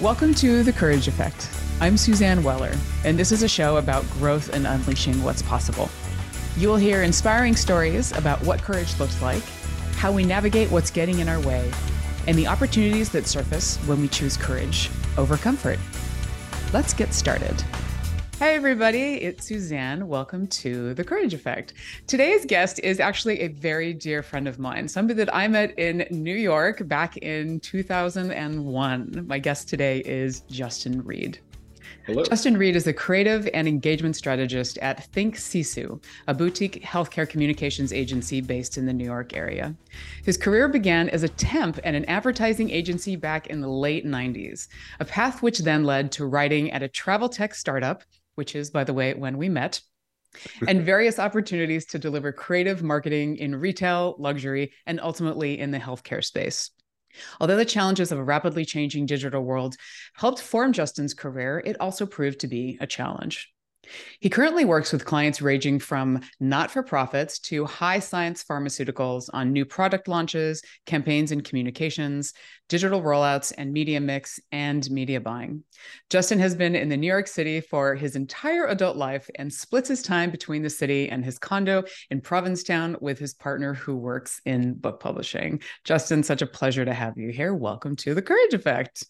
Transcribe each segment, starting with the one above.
Welcome to The Courage Effect. I'm Suzanne Weller, and this is a show about growth and unleashing what's possible. You will hear inspiring stories about what courage looks like, how we navigate what's getting in our way, and the opportunities that surface when we choose courage over comfort. Let's get started. Hi, everybody. It's Suzanne. Welcome to The Courage Effect. Today's guest is actually a very dear friend of mine, somebody that I met in New York back in 2001. My guest today is Justin Reed. Hello. Justin Reed is a creative and engagement strategist at Think Sisu, a boutique healthcare communications agency based in the New York area. His career began as a temp at an advertising agency back in the late 90s, a path which then led to writing at a travel tech startup, which is, by the way, when we met. and various opportunities to deliver creative marketing in retail, luxury, and ultimately in the healthcare space. Although the challenges of a rapidly changing digital world helped form Justin's career, it also proved to be a challenge. He currently works with clients ranging from not for profits to high science pharmaceuticals on new product launches, campaigns and communications, digital rollouts, and media mix and media buying. Justin has been in the New York City for his entire adult life and splits his time between the city and his condo in Provincetown with his partner who works in book publishing. Justin, such a pleasure to have you here. Welcome to the Courage Effect.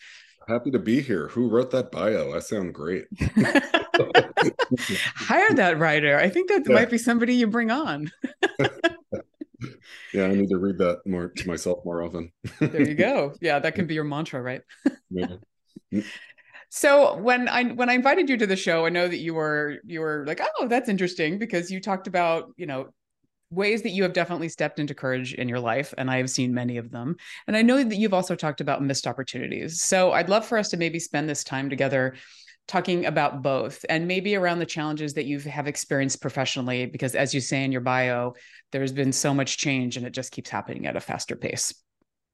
Happy to be here. Who wrote that bio? I sound great. Hire that writer. I think that yeah. might be somebody you bring on. yeah, I need to read that more to myself more often. there you go. Yeah, that can be your mantra, right? yeah. Mm. So when I when I invited you to the show, I know that you were you were like, oh, that's interesting because you talked about you know ways that you have definitely stepped into courage in your life and i have seen many of them and i know that you've also talked about missed opportunities so i'd love for us to maybe spend this time together talking about both and maybe around the challenges that you have experienced professionally because as you say in your bio there's been so much change and it just keeps happening at a faster pace.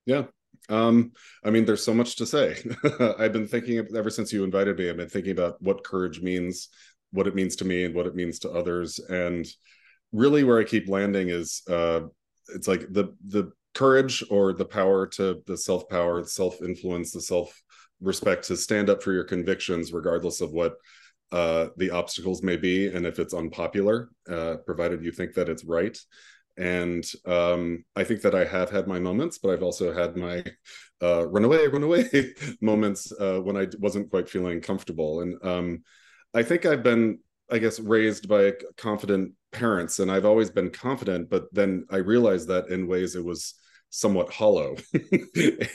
Yeah. Um i mean there's so much to say. I've been thinking ever since you invited me i've been thinking about what courage means what it means to me and what it means to others. And really where i keep landing is uh it's like the the courage or the power to the self power self influence the self respect to stand up for your convictions regardless of what uh, the obstacles may be and if it's unpopular uh, provided you think that it's right. And um, i think that i have had my moments but i've also had my uh, run away run away moments uh, when i wasn't quite feeling comfortable. And um, i think i've been i guess raised by confident parents and i've always been confident but then i realized that in ways it was somewhat hollow.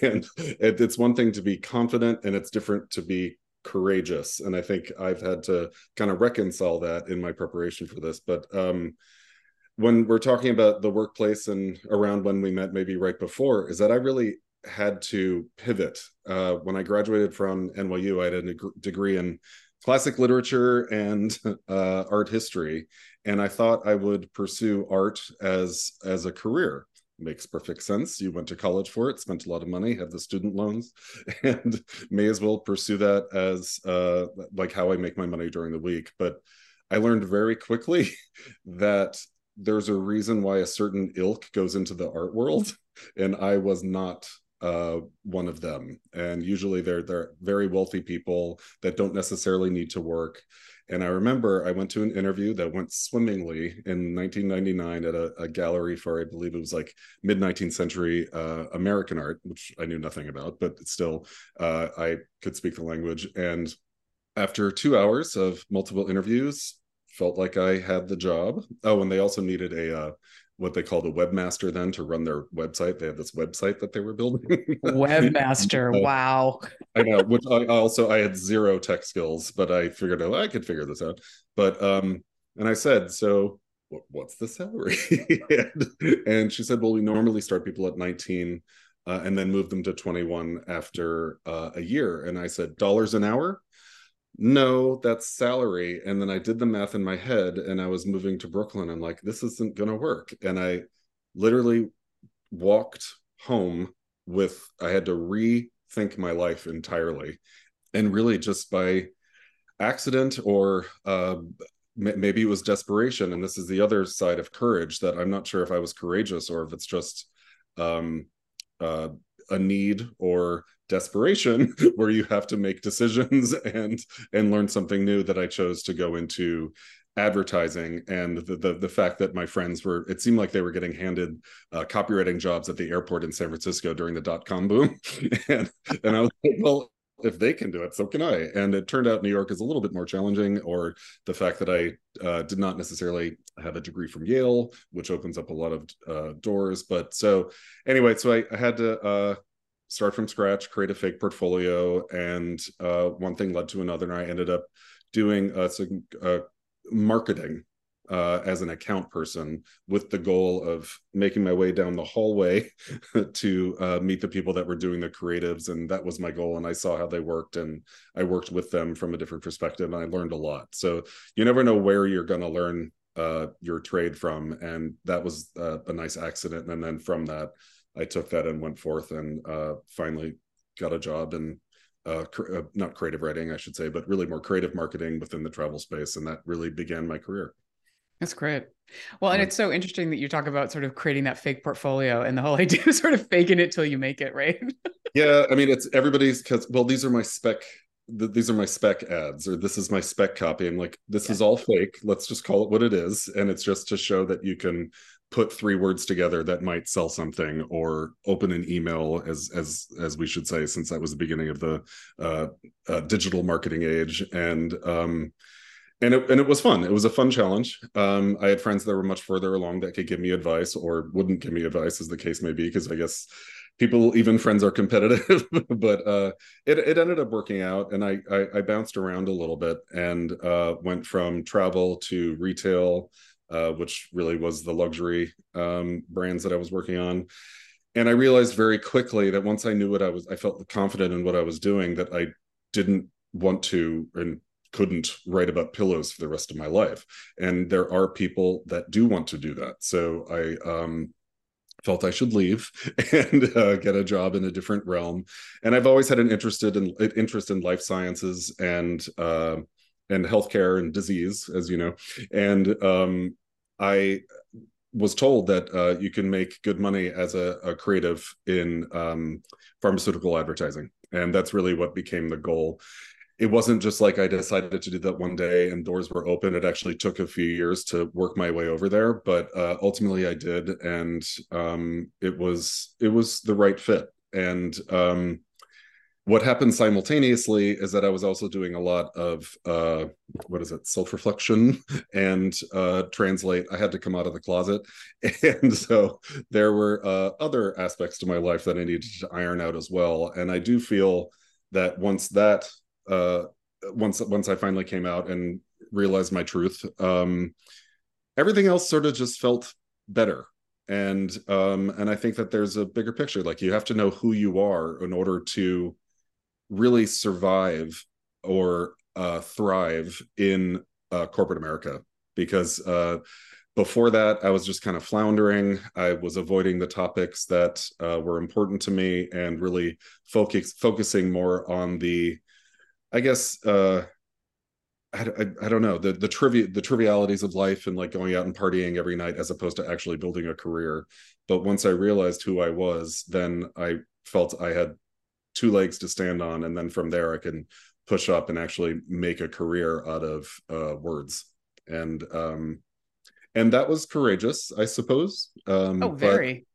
and it's one thing to be confident, and it's different to be courageous. And I think I've had to kind of reconcile that in my preparation for this. But um, when we're talking about the workplace and around when we met, maybe right before, is that I really had to pivot. Uh, when I graduated from NYU, I had a degree in classic literature and uh, art history, and I thought I would pursue art as as a career makes perfect sense. You went to college for it, spent a lot of money, have the student loans, and may as well pursue that as uh, like how I make my money during the week. But I learned very quickly that there's a reason why a certain ilk goes into the art world, and I was not uh, one of them. And usually they're they're very wealthy people that don't necessarily need to work. And I remember I went to an interview that went swimmingly in 1999 at a, a gallery for, I believe it was like mid 19th century uh, American art, which I knew nothing about, but still uh, I could speak the language. And after two hours of multiple interviews, felt like I had the job. Oh, and they also needed a uh, what they called a webmaster then to run their website. They had this website that they were building. webmaster, uh, wow. I know. Which I also I had zero tech skills, but I figured out I could figure this out. But um, and I said, so what's the salary? and, and, she said, well, we normally start people at 19 uh, and then move them to 21 after uh, a year. And I said, dollars an hour? No, that's salary. And then I did the math in my head and I was moving to Brooklyn. I'm like, this isn't going to work. And I literally walked home with, I had to rethink my life entirely. And really just by accident or uh, maybe it was desperation. And this is the other side of courage that I'm not sure if I was courageous or if it's just um, uh, a need or desperation where you have to make decisions and and learn something new that I chose to go into advertising. And the, the, the fact that my friends were it seemed like they were getting handed uh, copywriting jobs at the airport in San Francisco during the dot com boom. And and I was like well if they can do it so can I. And it turned out New York is a little bit more challenging or the fact that I uh, did not necessarily have a degree from Yale which opens up a lot of uh, doors. But so anyway so I, I had to uh, start from scratch create a fake portfolio and uh, one thing led to another and I ended up doing a, a marketing uh, as an account person with the goal of making my way down the hallway to uh, meet the people that were doing the creatives. And that was my goal. And I saw how they worked and I worked with them from a different perspective and I learned a lot. So you never know where you're going to learn uh, your trade from. And that was uh, a nice accident. And then from that, I took that and went forth and uh, finally got a job in uh, cr- uh, not creative writing, I should say, but really more creative marketing within the travel space. And that really began my career. That's great. Well, and it's so interesting that you talk about sort of creating that fake portfolio and the whole idea of sort of faking it till you make it, right? yeah. I mean, it's everybody's because, well, these are my spec these are my spec ads or this is my spec copy i'm like this yeah. is all fake let's just call it what it is and it's just to show that you can put three words together that might sell something or open an email as as as we should say since that was the beginning of the uh, uh, digital marketing age. And um and it, and it was fun. It was a fun challenge. Um i had friends that were much further along that could give me advice or wouldn't give me advice as the case may be because i guess people even friends are competitive. But uh it, it ended up working out and I, I, I bounced around a little bit and uh went from travel to retail uh, which really was the luxury um, brands that I was working on. And I realized very quickly that once I knew what I was, I felt confident in what I was doing, that I didn't want to and couldn't write about pillows for the rest of my life. And there are people that do want to do that. So I um, felt I should leave and uh, get a job in a different realm. And I've always had an interest in interest in life sciences and uh, and healthcare and disease, as you know. And um, I was told that uh, you can make good money as a, a creative in um, pharmaceutical advertising, and that's really what became the goal. It wasn't just like I decided to do that one day and doors were open. It actually took a few years to work my way over there, but uh, ultimately I did, and um, it was it was the right fit. And um, what happened simultaneously is that I was also doing a lot of uh, what is it, self reflection and uh, translate. I had to come out of the closet, and so there were uh, other aspects to my life that I needed to iron out as well. And I do feel that once that uh, once once I finally came out and realized my truth, um, everything else sort of just felt better and um and i think that there's a bigger picture like you have to know who you are in order to really survive or uh, thrive in uh, corporate America because uh, before that I was just kind of floundering. I was avoiding the topics that uh, were important to me and really focus focusing more on the, I guess. Uh, I, I, I, don't know the the trivia the trivialities of life and like going out and partying every night as opposed to actually building a career but once i realized who i was then i felt i had two legs to stand on and then from there i can push up and actually make a career out of uh, words. And um and that was courageous i suppose. Um oh very.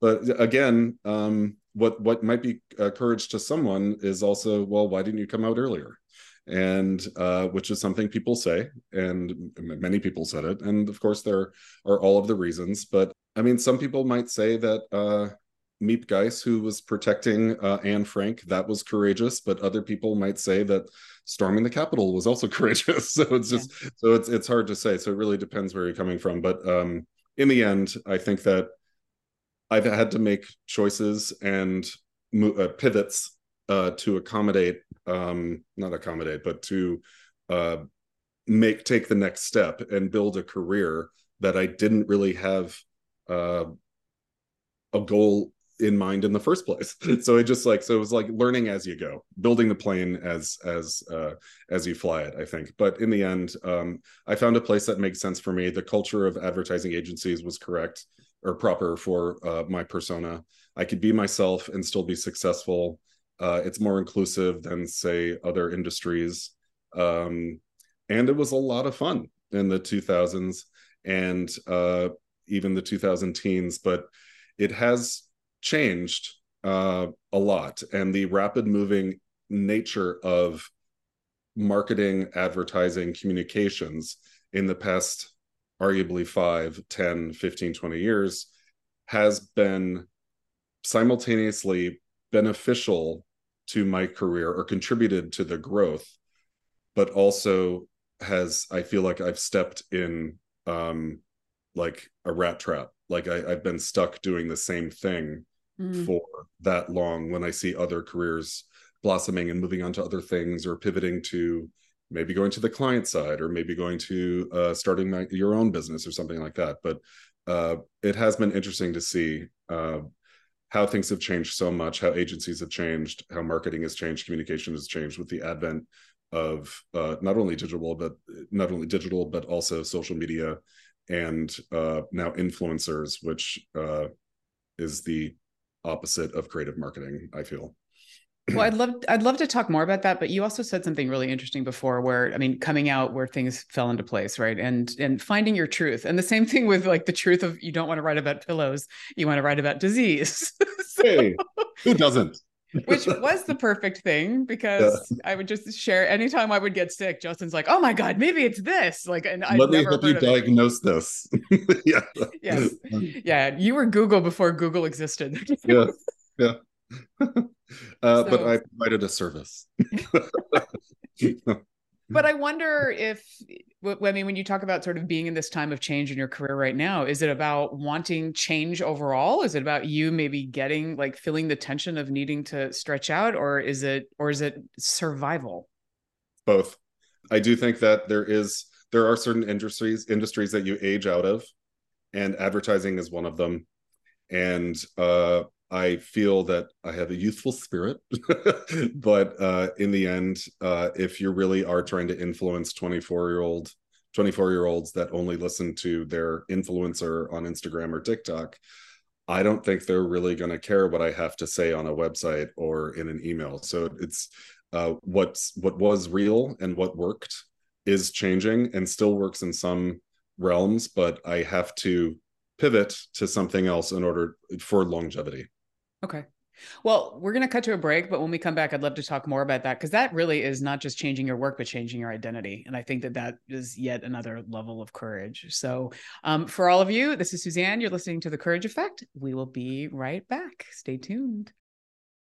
but, but again um what what might be uh, courage to someone is also well why didn't you come out earlier? And uh, which is something people say and many people said it. And of course there are all of the reasons but i mean some people might say that uh, Miep Gies, who was protecting uh, Anne Frank, that was courageous. But other people might say that storming the Capitol was also courageous. so it's just yeah. so it's it's hard to say. So it really depends where you're coming from. But um, in the end, I think that I've had to make choices and uh, pivots uh, to accommodate, um, not accommodate, but to uh, make take the next step and build a career that I didn't really have uh, a goal in mind in the first place so it just like so it was like learning as you go building the plane as as uh as you fly it i think but in the end um i found a place that makes sense for me the culture of advertising agencies was correct or proper for uh, my persona. I could be myself and still be successful. Uh, it's more inclusive than, say, other industries. Um, and it was a lot of fun in the 2000s and uh, even the 2000 teens, but it has changed uh, a lot. And the rapid moving nature of marketing, advertising, communications in the past arguably 5, 10, 15, 20 years has been simultaneously beneficial to my career or contributed to the growth, but also has, I feel like I've stepped in um, like a rat trap. Like I, have been stuck doing the same thing mm. for that long when I see other careers blossoming and moving on to other things or pivoting to maybe going to the client side or maybe going to uh, starting my, your own business or something like that. But uh, it has been interesting to see uh, how things have changed so much, how agencies have changed, how marketing has changed, communication has changed with the advent of uh, not only digital but not only digital but also social media and uh, now influencers, which uh, is the opposite of creative marketing. I feel. Well i'd love i'd love to talk more about that but you also said something really interesting before where i mean coming out where things fell into place right? And and finding your truth. And the same thing with like the truth of you don't want to write about pillows you want to write about disease. So, hey who doesn't which was the perfect thing because yeah. I would just share anytime I would get sick. Justin's like, "Oh my god, maybe it's this." Like, and I let me help you diagnose it. this. yeah, yes, yeah. You were Google before Google existed. yeah, yeah. Uh, so, but I provided a service. But I wonder if, I mean, when you talk about sort of being in this time of change in your career right now, is it about wanting change overall? Is it about you maybe getting like feeling the tension of needing to stretch out, or is it, or is it survival? Both. I do think that there is, there are certain industries, industries that you age out of, and advertising is one of them. And uh, I feel that I have a youthful spirit, but uh, in the end, uh, if you really are trying to influence 24 year old 24 year olds that only listen to their influencer on Instagram or TikTok, I don't think they're really going to care what I have to say on a website or in an email. So it's uh, what's what was real and what worked is changing and still works in some realms, but I have to pivot to something else in order for longevity. Okay. Well, we're going to cut to a break, but when we come back, I'd love to talk more about that because that really is not just changing your work, but changing your identity. And I think that that is yet another level of courage. So, um, for all of you, this is Suzanne. You're listening to The Courage Effect. We will be right back. Stay tuned.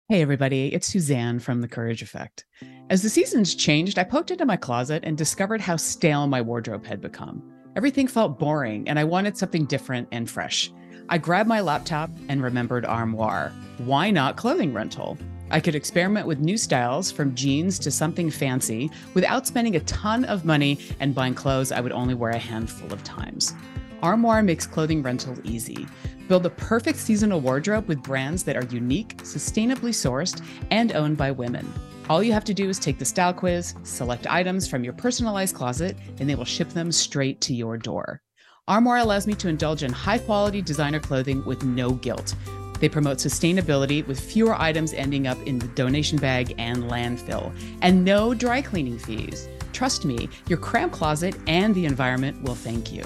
Hey, everybody, it's Suzanne from The Courage Effect. As the seasons changed, I poked into my closet and discovered how stale my wardrobe had become. Everything felt boring, and I wanted something different and fresh. I grabbed my laptop and remembered Armoire. Why not clothing rental? I could experiment with new styles from jeans to something fancy without spending a ton of money and buying clothes I would only wear a handful of times. Armoire makes clothing rental easy. Build the perfect seasonal wardrobe with brands that are unique, sustainably sourced, and owned by women. All you have to do is take the style quiz, select items from your personalized closet, and they will ship them straight to your door. Armoire allows me to indulge in high quality designer clothing with no guilt. They promote sustainability with fewer items ending up in the donation bag and landfill, and no dry cleaning fees. Trust me, your cramped closet and the environment will thank you.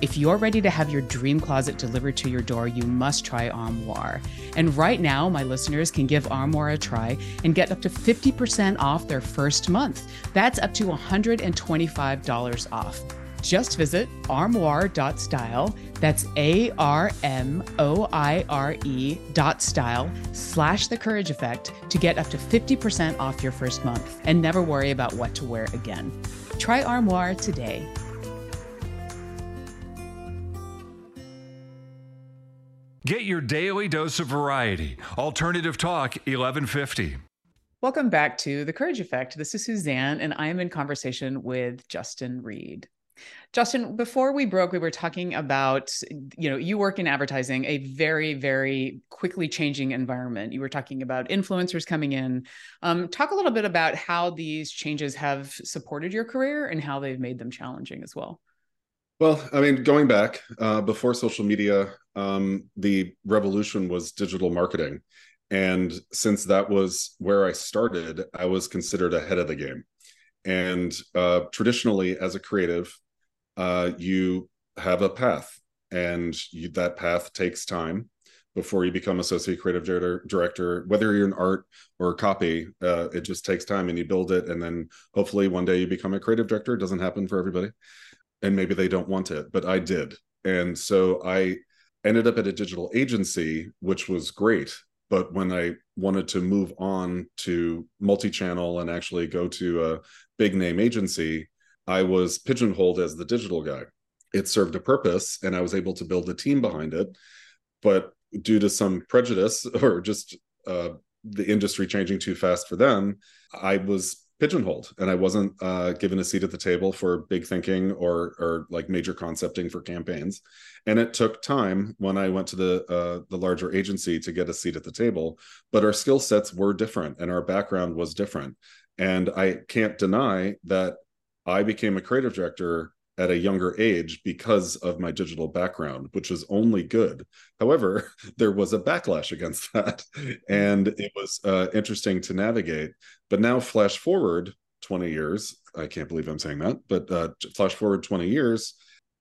If you're ready to have your dream closet delivered to your door, you must try Armoire. And right now, my listeners can give Armoire a try and get up to 50% off their first month. That's up to $125 off. Just visit armoire.style. That's A R M O I R E dot style slash the courage effect to get up to 50% off your first month and never worry about what to wear again. Try Armoire today. Get your daily dose of variety. Alternative Talk 1150. Welcome back to The Courage Effect. This is Suzanne, and I am in conversation with Justin Reed. Justin, before we broke, we were talking about, you know, you work in advertising, a very, very quickly changing environment. You were talking about influencers coming in. Um, talk a little bit about how these changes have supported your career and how they've made them challenging as well. Well, I mean, going back uh, before social media, um, the revolution was digital marketing. And since that was where I started, I was considered ahead of the game. And uh, traditionally, as a creative, uh, you have a path, and you, that path takes time before you become associate creative director. Whether you're an art or copy, uh, it just takes time, and you build it, and then hopefully one day you become a creative director. It doesn't happen for everybody, and maybe they don't want it, but I did, and so I ended up at a digital agency, which was great but when I wanted to move on to multi-channel and actually go to a big name agency, I was pigeonholed as the digital guy. It served a purpose and I was able to build a team behind it. But due to some prejudice or just uh, the industry changing too fast for them, I was pigeonholed and I wasn't uh, given a seat at the table for big thinking or or like major concepting for campaigns. And it took time when I went to the uh, the larger agency to get a seat at the table. But our skill sets were different and our background was different. And I can't deny that I became a creative director at a younger age because of my digital background, which was only good. However, there was a backlash against that, and it was uh, interesting to navigate. But now, flash forward 20 years, I can't believe I'm saying that, but uh, flash forward 20 years,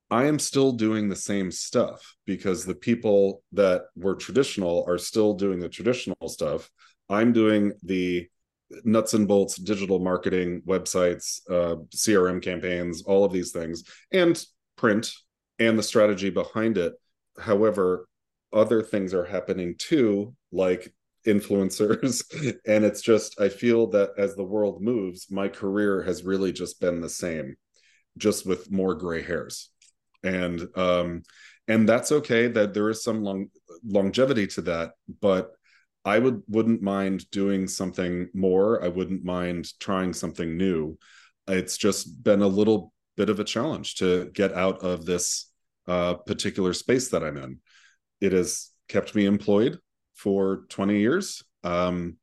I am still doing the same stuff because the people that were traditional are still doing the traditional stuff. I'm doing the nuts and bolts digital marketing websites uh, crm campaigns all of these things and print and the strategy behind it. However other things are happening too like influencers. And it's just i feel that as the world moves my career has really just been the same just with more gray hairs. And um and that's okay that there is some long longevity to that but I would wouldn't mind doing something more. I wouldn't mind trying something new. It's just been a little bit of a challenge to get out of this uh, particular space that I'm in. It has kept me employed for 20 years. Um,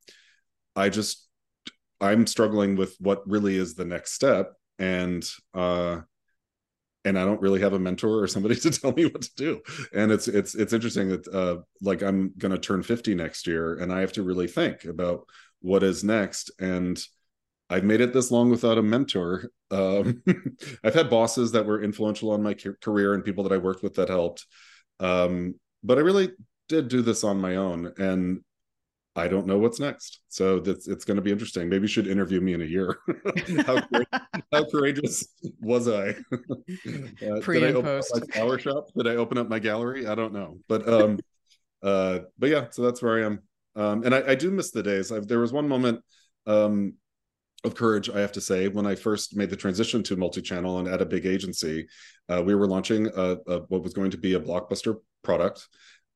I just I'm struggling with what really is the next step, and uh, and I don't really have a mentor or somebody to tell me what to do. And it's it's it's interesting that uh, like I'm going to turn 50 next year, and I have to really think about what is next. And I've made it this long without a mentor. Um, I've had bosses that were influential on my career and people that I worked with that helped. Um, but I really did do this on my own, and I don't know what's next. So that's it's going to be interesting. Maybe you should interview me in a year. how, how, courageous was I? uh, Pre did and post. my flower shop? Did I open up my gallery? I don't know, but um, uh, but yeah. So that's where I am. Um, and I, I do miss the days. I've, there was one moment um of courage, I have to say, when I first made the transition to multi-channel and at a big agency, uh, we were launching a, a, what was going to be a blockbuster product,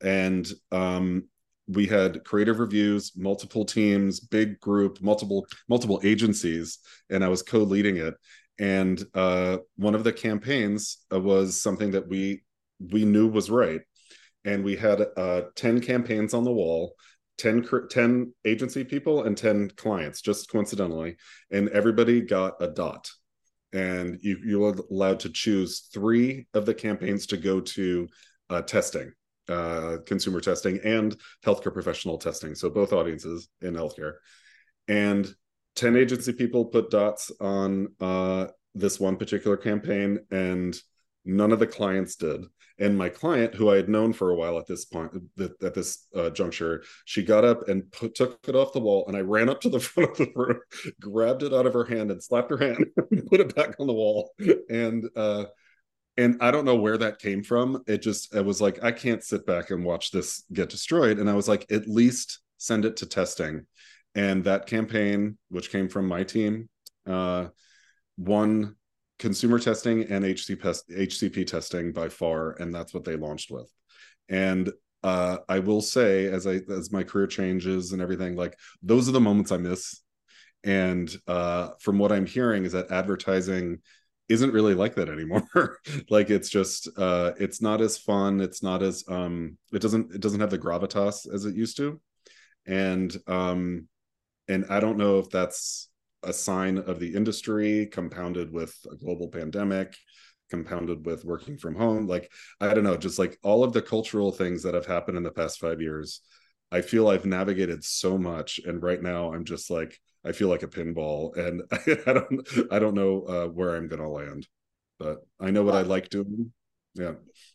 and um, we had creative reviews multiple teams big group multiple multiple agencies and i was co-leading it. And uh, one of the campaigns uh, was something that we we knew was right. And we had uh, 10 campaigns on the wall 10, 10 agency people and 10 clients just coincidentally. And everybody got a dot. And you, you were allowed to choose three of the campaigns to go to uh, testing uh, consumer testing and healthcare professional testing. So both audiences in healthcare. And 10 agency people put dots on uh, this one particular campaign, and none of the clients did. And my client, who I had known for a while at this point, at this uh, juncture, she got up and put, took it off the wall. And I ran up to the front of the room, grabbed it out of her hand, and slapped her hand, and put it back on the wall. And uh, and I don't know where that came from. It just it was like I can't sit back and watch this get destroyed. And I was like, at least send it to testing. And that campaign, which came from my team, uh, won consumer testing and HC HCP testing by far, and that's what they launched with. And uh, I will say, as I as my career changes and everything, like those are the moments I miss. And uh, from what I'm hearing, is that advertising isn't really like that anymore. Like it's just uh it's not as fun. It's not as um it doesn't it doesn't have the gravitas as it used to. And um and i don't know if that's a sign of the industry compounded with a global pandemic compounded with working from home. Like i don't know just like all of the cultural things that have happened in the past five years i feel i've navigated so much. And right now i'm just like i feel like a pinball and i don't i don't know uh, where i'm gonna land but i know what well, i like doing. Yeah.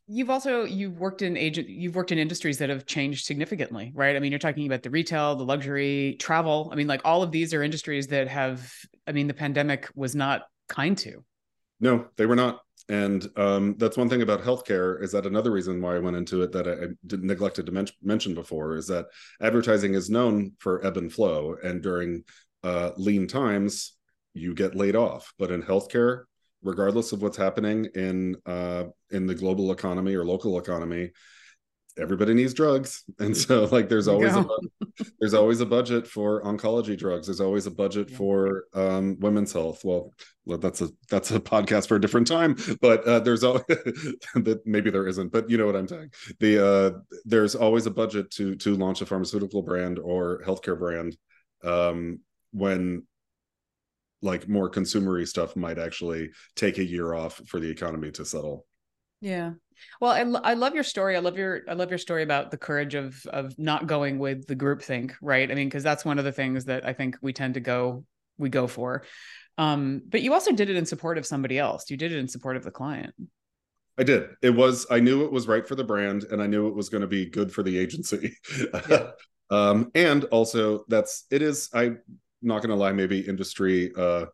You've also you've worked in agent you've worked in industries that have changed significantly right? I mean you're talking about the retail the luxury travel. I mean like all of these are industries that have i mean the pandemic was not kind to. No they were not. And um, that's one thing about healthcare is that another reason why i went into it that i, I neglected to men- mention before is that advertising is known for ebb and flow and during uh, lean times you get laid off. But in healthcare regardless of what's happening in uh, in the global economy or local economy everybody needs drugs. And so like there's always a, there's always a budget for oncology drugs. There's always a budget yeah. for um, women's health. Well that's a that's a podcast for a different time but uh, there's always that maybe there isn't but you know what i'm saying. The uh, there's always a budget to to launch a pharmaceutical brand or healthcare brand um, when like more consumery stuff might actually take a year off for the economy to settle. Yeah. Well I, I love your story. I love your i love your story about the courage of of not going with the group think right? I mean because that's one of the things that i think we tend to go we go for. Um but you also did it in support of somebody else. You did it in support of the client. I did. It was I knew it was right for the brand and I knew it was going to be good for the agency. Yeah. um and also that's it is I not going to lie, maybe industry uh,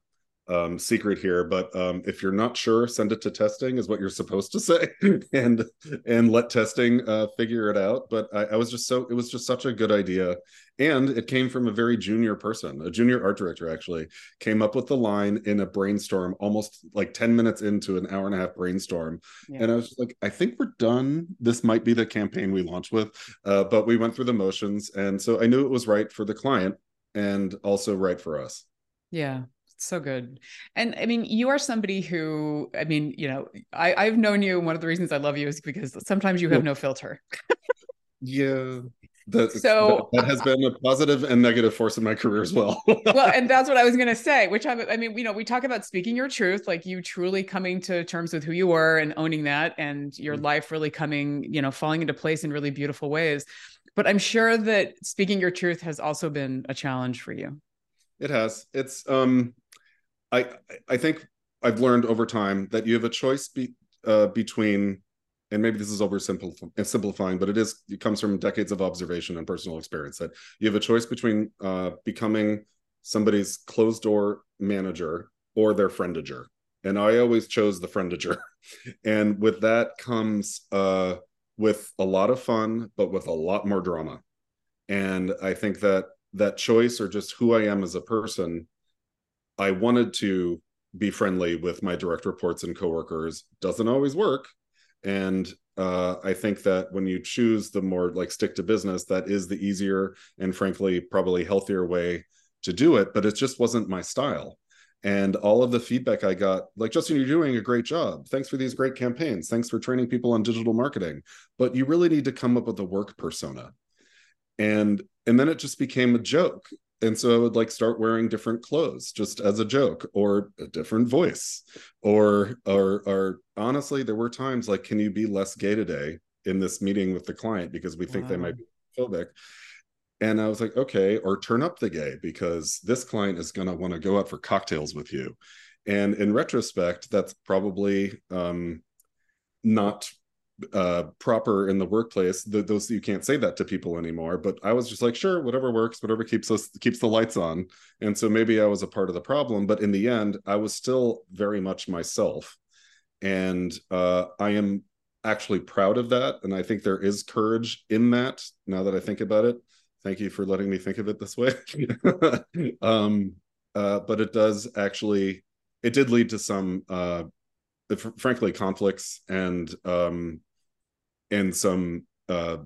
um, secret here, but um, if you're not sure, send it to testing is what you're supposed to say, and and let testing uh, figure it out. But I, I, was just so it was just such a good idea, and it came from a very junior person, a junior art director actually came up with the line in a brainstorm, almost like ten minutes into an hour and a half brainstorm, yeah. and I was like, I think we're done. This might be the campaign we launch with, uh, but we went through the motions, and so I knew it was right for the client and also right for us. Yeah. So good. And I mean, you are somebody who, I mean, you know, I, I've known you. One of the reasons I love you is because sometimes you have no filter. yeah. That, so that, that, has been a positive and negative force in my career as well. well, and that's what I was going to say, which I, I mean, you know, we talk about speaking your truth, like you truly coming to terms with who you were and owning that and your mm-hmm. life really coming, you know, falling into place in really beautiful ways but i'm sure that speaking your truth has also been a challenge for you it has it's um i i think i've learned over time that you have a choice be, uh, between and maybe this is oversimplifying but it is it comes from decades of observation and personal experience that you have a choice between uh, becoming somebody's closed door manager or their friendager and i always chose the friendager and with that comes uh with a lot of fun, but with a lot more drama. And I think that that choice or just who I am as a person, I wanted to be friendly with my direct reports and coworkers. Doesn't always work. And uh, I think that when you choose the more like stick to business, that is the easier and frankly, probably healthier way to do it. But it just wasn't my style and all of the feedback I got, like Justin, you're doing a great job. Thanks for these great campaigns. Thanks for training people on digital marketing. But you really need to come up with a work persona. And and then it just became a joke. And so I would like start wearing different clothes just as a joke or a different voice. Or or or honestly, there were times like, can you be less gay today in this meeting with the client because we think wow. they might be phobic? And I was like, okay, or turn up the gay because this client is going to want to go out for cocktails with you. And in retrospect, that's probably um, not uh, proper in the workplace. Those you can't say that to people anymore. But I was just like, sure, whatever works, whatever keeps us keeps the lights on. And so maybe I was a part of the problem, but in the end, I was still very much myself. And uh, I am actually proud of that. And I think there is courage in that. Now that I think about it, thank you for letting me think of it this way um, uh, but it does actually it did lead to some uh, frankly conflicts and um, and some uh,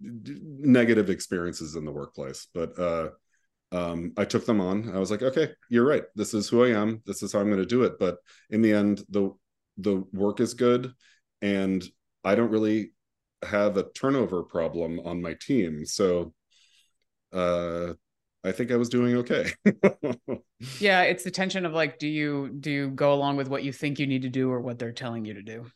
negative experiences in the workplace but uh, um, I took them on. I was like, okay, you're right. This is who I am. This is how I'm going to do it. But in the end, the the work is good, and I don't really have a turnover problem on my team. So uh, I think I was doing okay. yeah, it's the tension of like, do you do you go along with what you think you need to do or what they're telling you to do?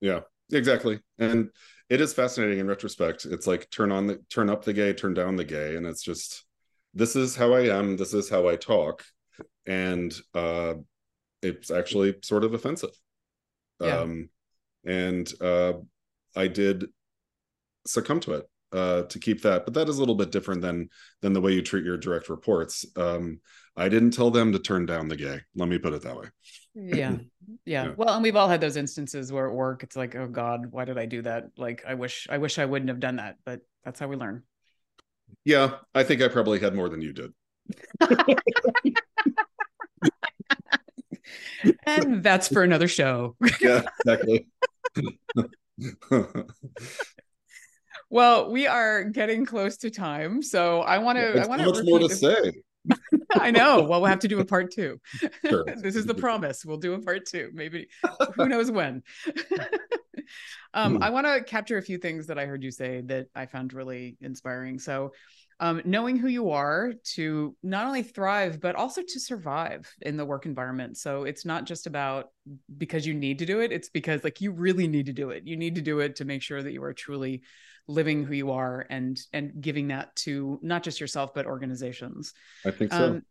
Yeah, exactly. And it is fascinating in retrospect. It's like turn on the turn up the gay, turn down the gay, and it's just this is how I am, this is how I talk, and uh, it's actually sort of offensive. Yeah. Um, and uh, I did succumb to it uh, to keep that. But that is a little bit different than than the way you treat your direct reports. Um, I didn't tell them to turn down the gay. Let me put it that way. Yeah. yeah. Yeah. Well, and we've all had those instances where at work it's like, oh God, why did I do that? Like I wish I wish I wouldn't have done that. But that's how we learn. Yeah, I think I probably had more than you did. and that's for another show. yeah, exactly. well, we are getting close to time, so I want to. I want to. Much more to say. I know. Well, we'll have to do a part two. Sure. this is the promise. We'll do a part two. Maybe who knows when. um, hmm. I want to capture a few things that I heard you say that I found really inspiring. So, um, knowing who you are to not only thrive but also to survive in the work environment so it's not just about because you need to do it it's because like you really need to do it you need to do it to make sure that you are truly living who you are and and giving that to not just yourself but organizations. I think so. Um,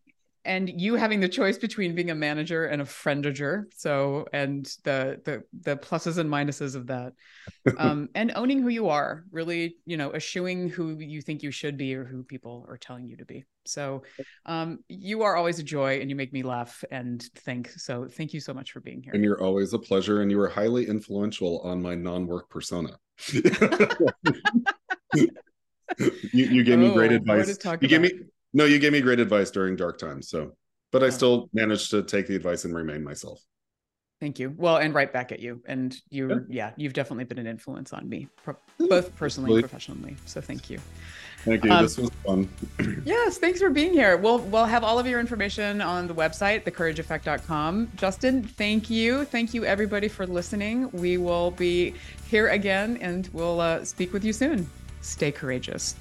and you having the choice between being a manager and a friendager. So and the the the pluses and minuses of that. Um, and owning who you are really you know eschewing who you think you should be or who people are telling you to be. So um, you are always a joy and you make me laugh and think. So thank you so much for being here. And you're always a pleasure and you are highly influential on my non-work persona you, you gave me oh, great advice you gave me no, you gave me great advice during dark times. So, but I oh. still managed to take the advice and remain myself. Thank you. Well, and right back at you. And you, yeah, yeah you've definitely been an influence on me, both personally and professionally. So thank you. Thank you. Um, this was fun. yes, thanks for being here. We'll we'll have all of your information on the website, thecourageeffect.com. Justin, thank you. Thank you everybody for listening. We will be here again and we'll uh, speak with you soon. Stay courageous.